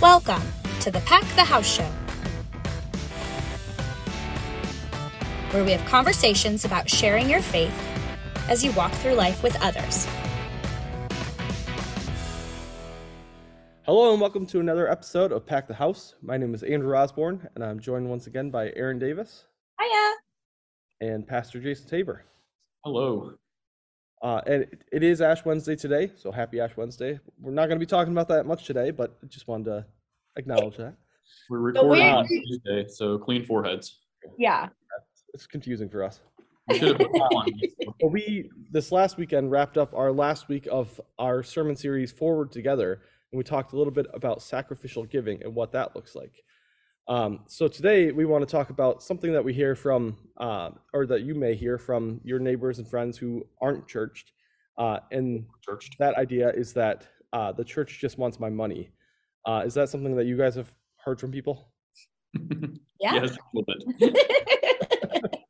Welcome to the Pack the House Show, where we have conversations about sharing your faith as you walk through life with others. Hello and welcome to another episode of Pack the House. My name is Andrew Osborne, and I'm joined once again by Aaron Davis Hiya. and Pastor Jason Tabor. Hello. Uh, and it- it is Ash Wednesday today, so happy Ash Wednesday. We're not going to be talking about that much today, but just wanted to acknowledge that. We're recording on Tuesday, so clean foreheads. Yeah. It's confusing for us. We should have put that on. But we this last weekend wrapped up our last week of our sermon series Forward Together, and we talked a little bit about sacrificial giving and what that looks like. Um, so today we want to talk about something that we hear from, uh, or that you may hear from your neighbors and friends who aren't churched, uh, and Church. that idea is that uh, the church just wants my money. Uh, is that something that you guys have heard from people? Yeah. Yes, a little bit.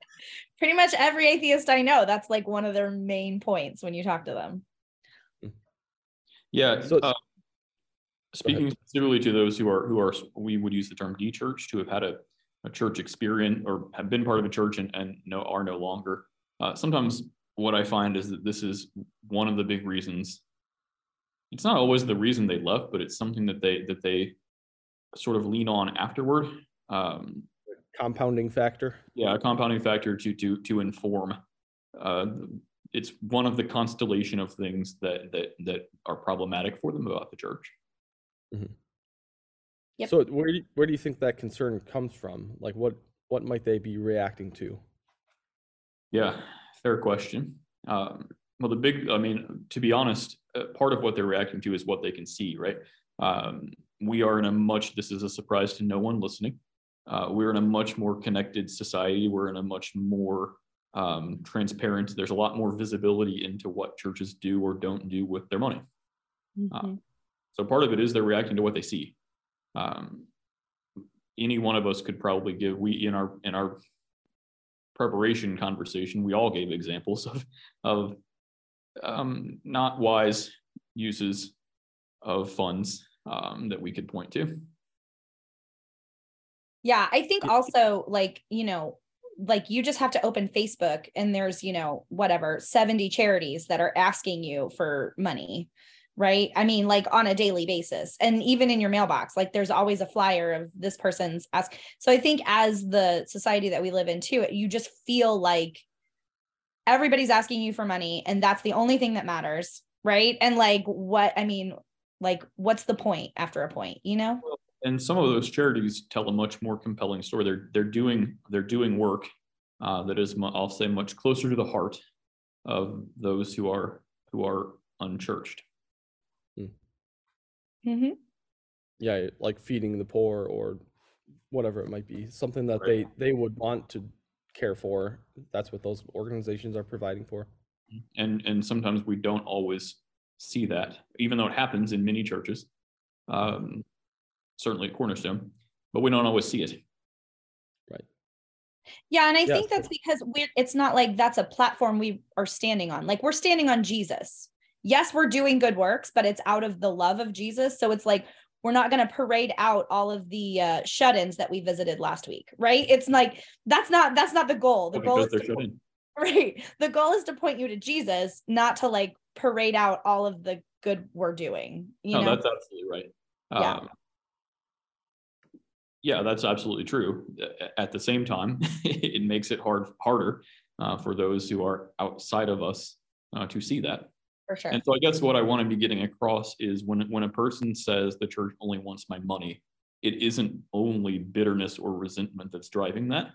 Pretty much every atheist I know, that's like one of their main points when you talk to them. Yeah. So- uh, speaking specifically to those who are who are we would use the term de-churched, who have had a, a church experience or have been part of a church and, and no are no longer. Uh, sometimes what I find is that this is one of the big reasons. It's not always the reason they left, but it's something that they that they sort of lean on afterward. Um, Compounding factor. yeah a compounding factor to to to inform uh it's one of the constellation of things that that that are problematic for them about the church Yep. So where do you, where do you think that concern comes from? Like what what might they be reacting to? yeah fair question um well the big i mean to be honest uh, part of what they're reacting to is what they can see right um we are in a much this is a surprise to no one listening uh, we're in a much more connected society we're in a much more um, transparent there's a lot more visibility into what churches do or don't do with their money Mhm. So part of it is they're reacting to what they see. Um, any one of us could probably give we in our in our preparation conversation we all gave examples of of um, not wise uses of funds um, that we could point to. Yeah, I think also like, you know, like you just have to open Facebook and there's, you know, whatever, 70 charities that are asking you for money, right? I mean, like on a daily basis. And even in your mailbox, like there's always a flyer of this person's ask. So I think as the society that we live in too, you just feel like everybody's asking you for money and that's the only thing that matters, right? And like what I mean, like what's the point after a point, you know? And some of those charities tell a much more compelling story. They're they're doing they're doing work uh, that is I'll say much closer to the heart of those who are who are unchurched. Mm-hmm. Yeah, like feeding the poor or whatever it might be. Something that Right. they they would want to care for. That's what those organizations are providing for. and and sometimes we don't always see that even though it happens in many churches um certainly at cornerstone but we don't always see it Right. Yeah, and I Yeah, think that's because we're it's not like that's a platform we are standing on. Like we're standing on Jesus. Yes, we're doing good works, but it's out of the love of Jesus. So it's like we're not going to parade out all of the uh, shut-ins that we visited last week, right? It's like that's not that's not the goal. The goal is to, right. The goal is to point you to Jesus, not to like parade out all of the good we're doing. You no know, that's absolutely right Yeah. um, yeah that's absolutely true at the same time it makes it hard harder uh, for those who are outside of us uh, to see that for sure. And so I guess what I want to be getting across is when when a person says the church only wants my money, it isn't only bitterness or resentment that's driving that.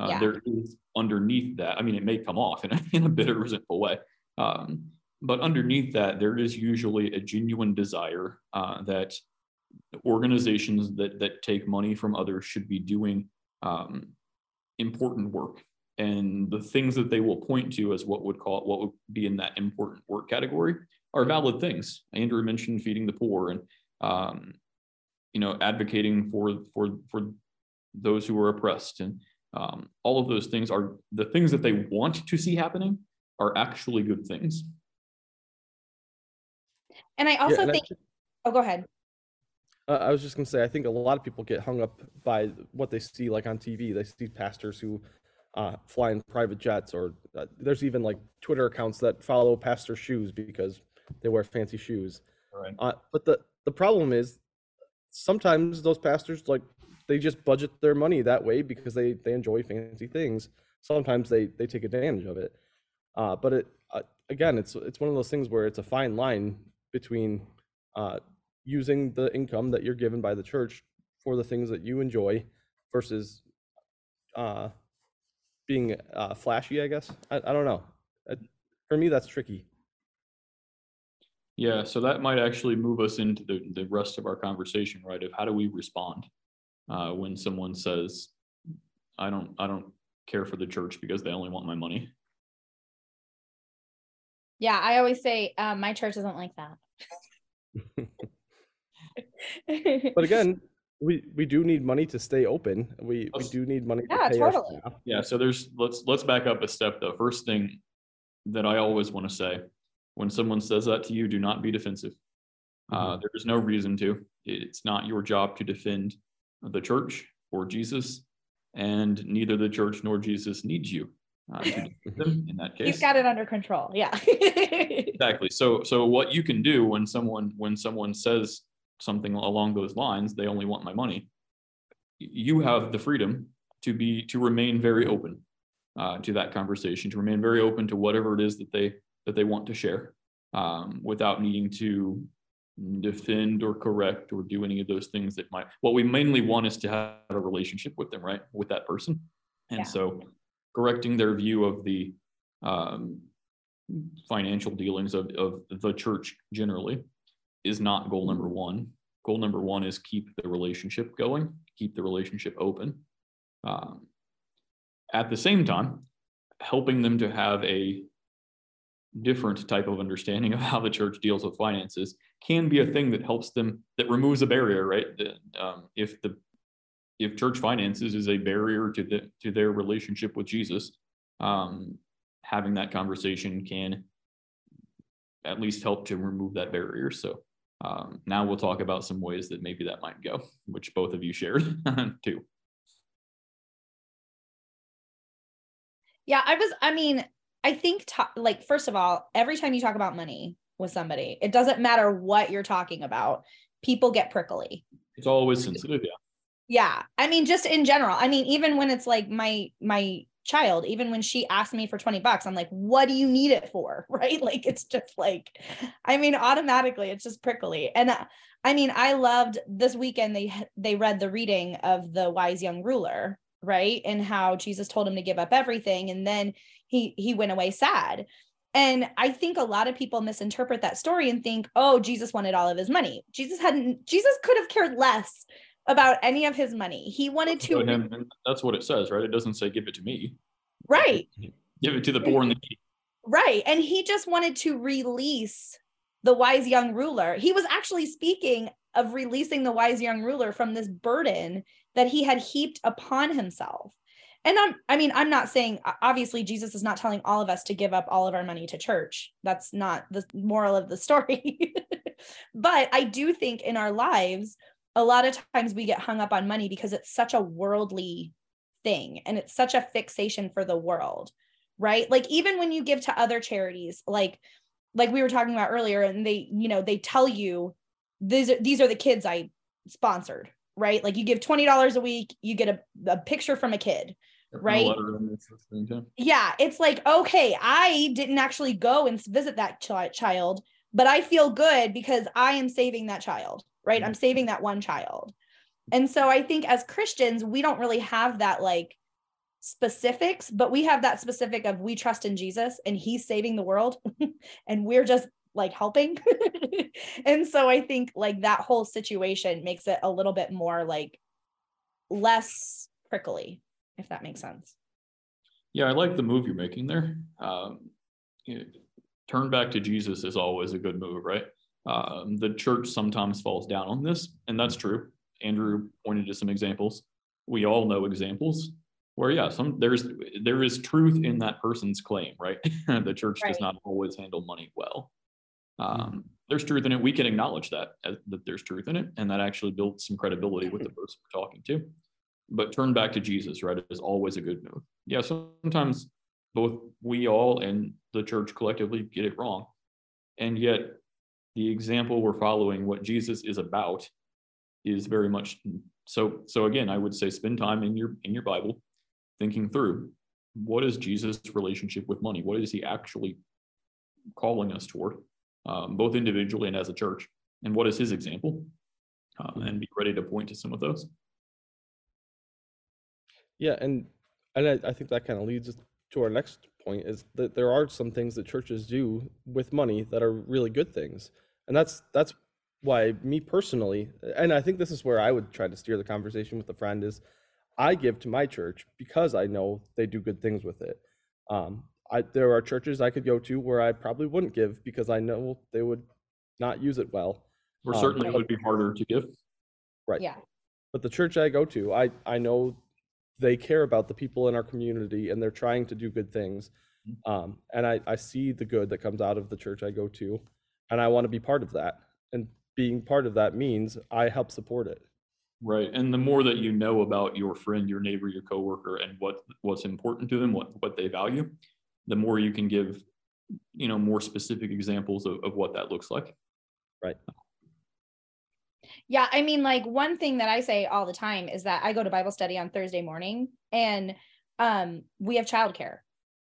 Uh, Yeah. There is underneath that. I mean, it may come off in a, in a bitter, resentful way, um, but underneath that, there is usually a genuine desire uh, that organizations that that take money from others should be doing um, important work and the things that they will point to as what would call what would be in that important work category are valid things. Andrew mentioned feeding the poor and um, you know advocating for for for those who are oppressed and um, all of those things are the things that they want to see happening are actually good things. And I also and I think, oh, go ahead. Uh, I was just gonna say, I think a lot of people get hung up by what they see, like on TV. They see pastors who uh, fly in private jets, or uh, there's even like Twitter accounts that follow pastor shoes because they wear fancy shoes. Right. Uh, but the the problem is sometimes those pastors like they just budget their money that way because they they enjoy fancy things. Sometimes they they take advantage of it. Uh, but it uh, again, it's it's one of those things where it's a fine line between uh, using the income that you're given by the church for the things that you enjoy versus uh, being uh, flashy. I guess I, I don't know. Uh, for me, that's tricky. Yeah, so that might actually move us into the, the rest of our conversation, right? Of how do we respond uh, when someone says, "I don't, I don't care for the church because they only want my money." Yeah, I always say um, my church isn't like that. but again, we we do need money to stay open. We we do need money to Yeah, pay our totally. staff. Yeah, so there's let's let's back up a step though. First thing that I always want to say when someone says that to you, do not be defensive. Uh, there is no reason to. It's not your job to defend the church or Jesus, and neither the church nor Jesus needs you uh, to defend them in that case. He's got it under control. Yeah. exactly so so what you can do when someone when someone says something along those lines they only want my money. You have the freedom to be to remain very open uh, to that conversation to remain very open to whatever it is that they that they want to share um, without needing to defend or correct or do any of those things that might what we mainly want is to have a relationship with them right? With that person. And Yeah. so correcting their view of the um, financial dealings of, of the church generally is not goal number one. Goal number one is keep the relationship going, keep the relationship open. Um, at the same time, helping them to have a different type of understanding of how the church deals with finances can be a thing that helps them that removes a barrier right um, if the if church finances is a barrier to the to their relationship with jesus um, having that conversation can at least help to remove that barrier. So um, now we'll talk about some ways that maybe that might go, which both of you shared too. Yeah, I was, I mean, I think, like, first of all, every time you talk about money with somebody, it doesn't matter what you're talking about, people get prickly. It's always sensitive, yeah. Yeah. I mean, just in general. I mean, even when it's like my, my, child even when she asked me for 20 bucks i'm like what do you need it for? Right? Like it's just like i mean automatically it's just prickly. And uh, i mean i loved this weekend they they read the reading of the wise young ruler right? And how jesus told him to give up everything and then he he went away sad. And i think a lot of people misinterpret that story and think oh jesus wanted all of his money. Jesus hadn't jesus could have cared less about any of his money he wanted to him- that's what it says, right? It doesn't say give it to me. right Give it to the poor and the needy. Right. And he just wanted to release the wise young ruler. He was actually speaking of releasing the wise young ruler from this burden that he had heaped upon himself. And I'm, I mean, I'm not saying, obviously, Jesus is not telling all of us to give up all of our money to church. That's not the moral of the story. but I do think in our lives, a lot of times we get hung up on money because it's such a worldly thing and it's such a fixation for the world right like even when you give to other charities like like we were talking about earlier and they you know they tell you these are these are the kids i sponsored right like you give $20 a week you get a, a picture from a kid Right. letter and this sort of thing, too. yeah it's like okay i didn't actually go and visit that chi- child but i feel good because i am saving that child right? I'm saving that one child. And so i think as christians we don't really have that like specifics but we have that specific of we trust in jesus and he's saving the world and we're just like helping. And so i think like that whole situation makes it a little bit more like less prickly if that makes sense. Yeah, I like the move you're making there. Um, you- turn back to Jesus is always a good move, right? Um, the church sometimes falls down on this, and that's true. Andrew pointed to some examples. We all know examples where, yeah, some there's there is truth in that person's claim, right? the church does not always handle money well. Um, there's truth in it. We can acknowledge that uh, that there's truth in it, and that actually builds some credibility with the person we're talking to. But turn back to Jesus, right? Is always a good move. Yeah, sometimes both we all and the church collectively get it wrong, and yet the example we're following, what Jesus is about, is very much so. So again, I would say spend time in your in your Bible, thinking through what is Jesus' relationship with money? What is he actually calling us toward, um, both individually and as a church? And what is his example? Uh, and be ready to point to some of those. Yeah, and and I, I think that kind of leads us to our next point is that there are some things that churches do with money that are really good things, and that's that's why me personally, and I think this is where I would try to steer the conversation with a friend is I give to my church because I know they do good things with it. Um, I, there are churches I could go to where I probably wouldn't give because I know they would not use it well. Or um, certainly um, would be harder to give. Right. Yeah. But the church I go to, I, I know they care about the people in our community and they're trying to do good things. Mm-hmm. Um, and I, I see the good that comes out of the church I go to, and I want to be part of that. And being part of that means I help support it. Right. And the more that you know about your friend, your neighbor, your coworker, and what what's important to them, what what they value, the more you can give, you know, more specific examples of, of what that looks like. Right. Yeah, I mean, like one thing that I say all the time is that I go to Bible study on Thursday morning and um we have childcare,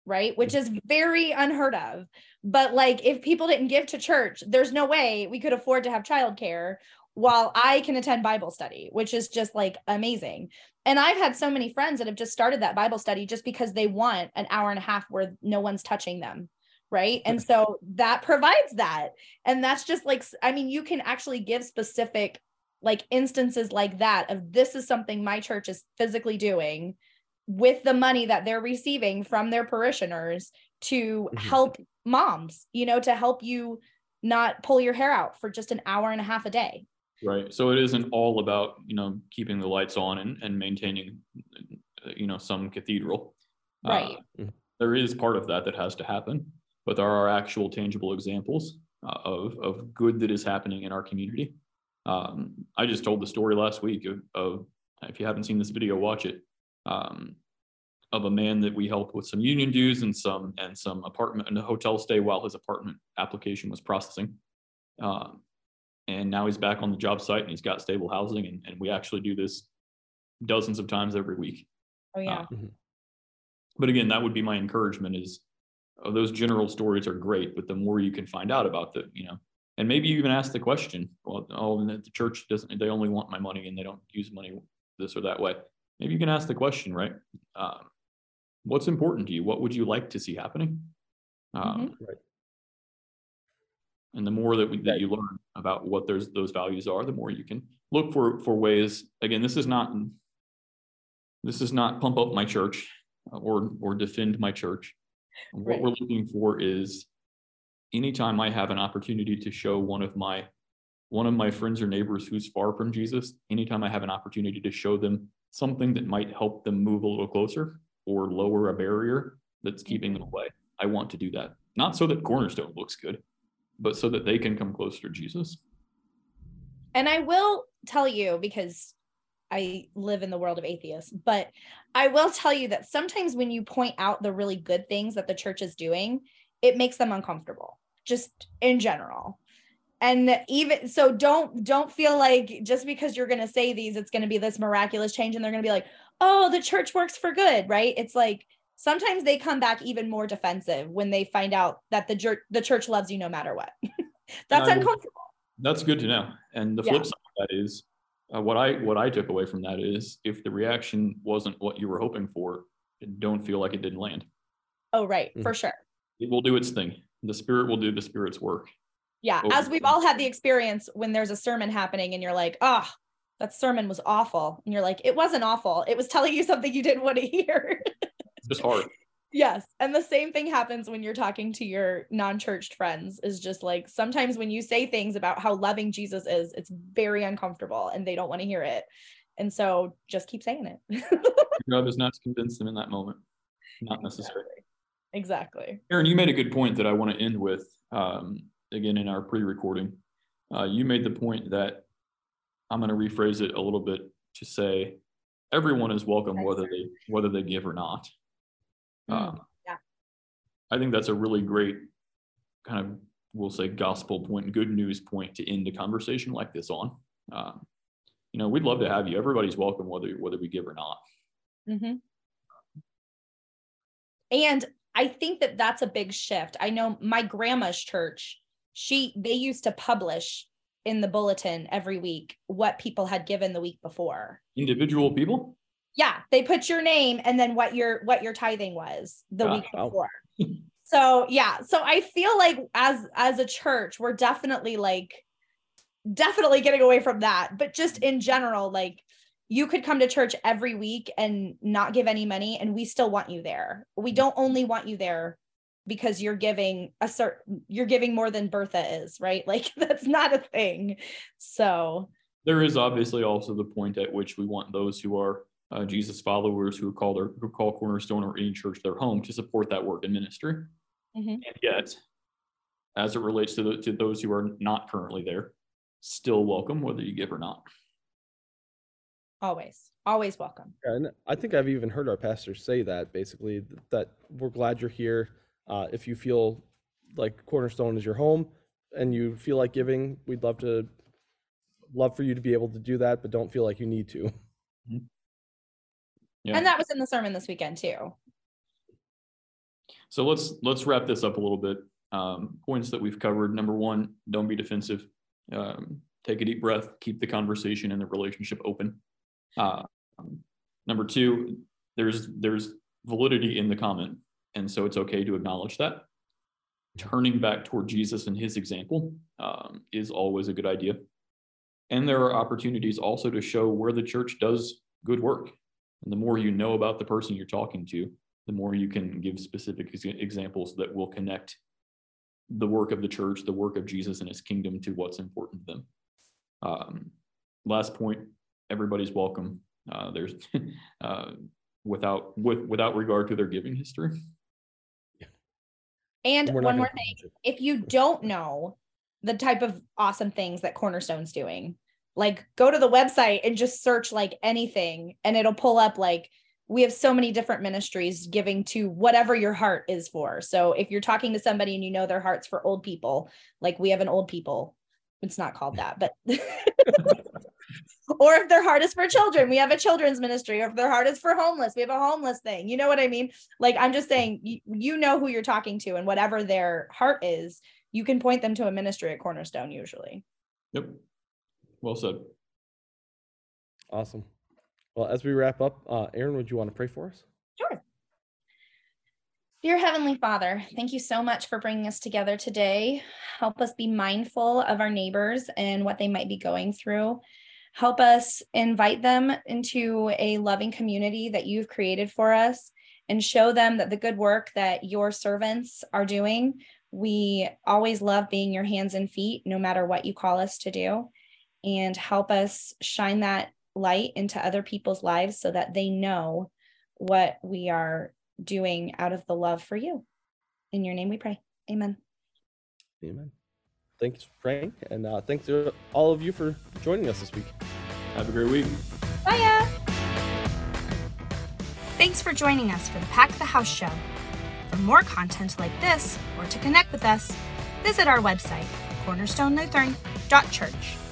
right? Which is very unheard of. But like if people didn't give to church, there's no way we could afford to have childcare while I can attend Bible study, which is just like amazing. And I've had so many friends that have just started that Bible study just because they want an hour and a half where no one's touching them. Right. And so that provides that. And that's just like, I mean, you can actually give specific like instances like that of this is something my church is physically doing with the money that they're receiving from their parishioners to mm-hmm. help moms, you know, to help you not pull your hair out for just an hour and a half a day. Right. So it isn't all about, you know, keeping the lights on and, and maintaining, you know, some cathedral. Right. Uh, there is part of that that has to happen, but there are actual tangible examples uh, of, of good that is happening in our community. Um, I just told the story last week of, of, if you haven't seen this video, watch it, um, of a man that we helped with some union dues and some, and some apartment and a hotel stay while his apartment application was processing. Um, and now he's back on the job site and he's got stable housing and, and we actually do this dozens of times every week oh yeah uh, but again that would be my encouragement is oh, those general stories are great but the more you can find out about the you know. And maybe you even ask the question well oh the church doesn't they only want my money and they don't use money this or that way. Maybe you can ask the question right? Um, what's important to you? What would you like to see happening? Um, mm-hmm. right. and the more that, we, that you learn about what those those values are the more you can look for for ways again this is not this is not pump up my church uh, or or defend my church what right. we're looking for is anytime i have an opportunity to show one of my one of my friends or neighbors who's far from jesus anytime i have an opportunity to show them something that might help them move a little closer or lower a barrier that's mm-hmm. keeping them away i want to do that not so that cornerstone looks good but so that they can come closer to Jesus. And I will tell you because I live in the world of atheists, but I will tell you that sometimes when you point out the really good things that the church is doing, it makes them uncomfortable, just in general. And even so, don't don't feel like just because you're going to say these, it's going to be this miraculous change, and they're going to be like, "Oh, the church works for good," right? It's like sometimes they come back even more defensive when they find out that the church the church loves you no matter what. that's uncomfortable. That's good to know. And the flip side of that is uh, what I what I took away from that is if the reaction wasn't what you were hoping for, don't feel like it didn't land. Oh right, mm-hmm. for sure. It will do its thing. The spirit will do the spirit's work. Yeah, as we've all had the experience when there's a sermon happening and you're like, "Oh, that sermon was awful." And you're like, "It wasn't awful. It was telling you something you didn't want to hear." just hard. Yes. And the same thing happens when you're talking to your non-churched friends is just like sometimes when you say things about how loving Jesus is, it's very uncomfortable and they don't want to hear it. And so just keep saying it. your job is not to convince them in that moment. Not necessary. Exactly. exactly. Aaron, you made a good point that I want to end with. Um, again in our pre-recording, uh, you made the point that I'm going to rephrase it a little bit to say everyone is welcome whether they whether they give or not. Mm, Uh, yeah. I think that's a really great kind of we'll say gospel point, good news point to end a conversation like this on. Um, you know, we'd love to have you. Everybody's welcome whether whether we give or not. hmm And I think that that's a big shift. I know my grandma's church, she they used to publish in the bulletin every week what people had given the week before. Individual people. Yeah, they put your name and then what your what your tithing was the week before. so yeah, so I feel like as as a church, we're definitely like definitely getting away from that. But just in general, like you could come to church every week and not give any money, and we still want you there. We don't only want you there because you're giving a certain you're giving more than Bertha is, right? Like that's not a thing. So There is obviously also the point at which we want those who are uh, Jesus followers who call their who call Cornerstone or any church their home to support that work and ministry. Mhm. And yet, as it relates to the, to those who are not currently there, still welcome whether you give or not. always, always welcome. And I think I've even heard our pastors say that basically that we're glad you're here. Uh, if you feel like Cornerstone is your home and you feel like giving, we'd love to love for you to be able to do that, but don't feel like you need to. Yeah. And that was in the sermon this weekend too. So let's let's wrap this up a little bit. Um, points that we've covered. Number one, don't be defensive. Um, take a deep breath. Keep the conversation and the relationship open. Uh, number two, there's there's validity in the comment, and so it's okay to acknowledge that. Turning back toward Jesus and His example um, is always a good idea. And there are opportunities also to show where the church does good work. And the more you know about the person you're talking to, the more you can give specific ex- examples that will connect the work of the church, the work of Jesus and his kingdom to what's important to them. Um, last point, everybody's welcome. Uh, there's uh, without with without regard to their giving history. And We're one more thing, it. if you don't know the type of awesome things that Cornerstone's doing, like go to the website and just search like anything and it'll pull up like we have so many different ministries giving to whatever your heart is for. So if you're talking to somebody and you know their heart's for old people, like we have an old people, it's not called that, but or if their heart is for children, we have a children's ministry, or if their heart is for homeless, we have a homeless thing. You know what I mean? Like I'm just saying, you, you know who you're talking to, and whatever their heart is, you can point them to a ministry at Cornerstone usually. Yep. Well said. Awesome. Well, as we wrap up, uh, Aaron, would you want to pray for us? Sure. Dear Heavenly Father, thank you so much for bringing us together today. Help us be mindful of our neighbors and what they might be going through. Help us invite them into a loving community that you've created for us and show them that the good work that your servants are doing, we always love being your hands and feet, no matter what you call us to do. And help us shine that light into other people's lives so that they know what we are doing out of the love for you. In your name we pray. Amen. Amen. Thanks, Frank, and uh, thanks to all of you for joining us this week. Have a great week. Bye. Thanks for joining us for the Pack the House show. For more content like this, or to connect with us, visit our website, cornerstonelutheran.church.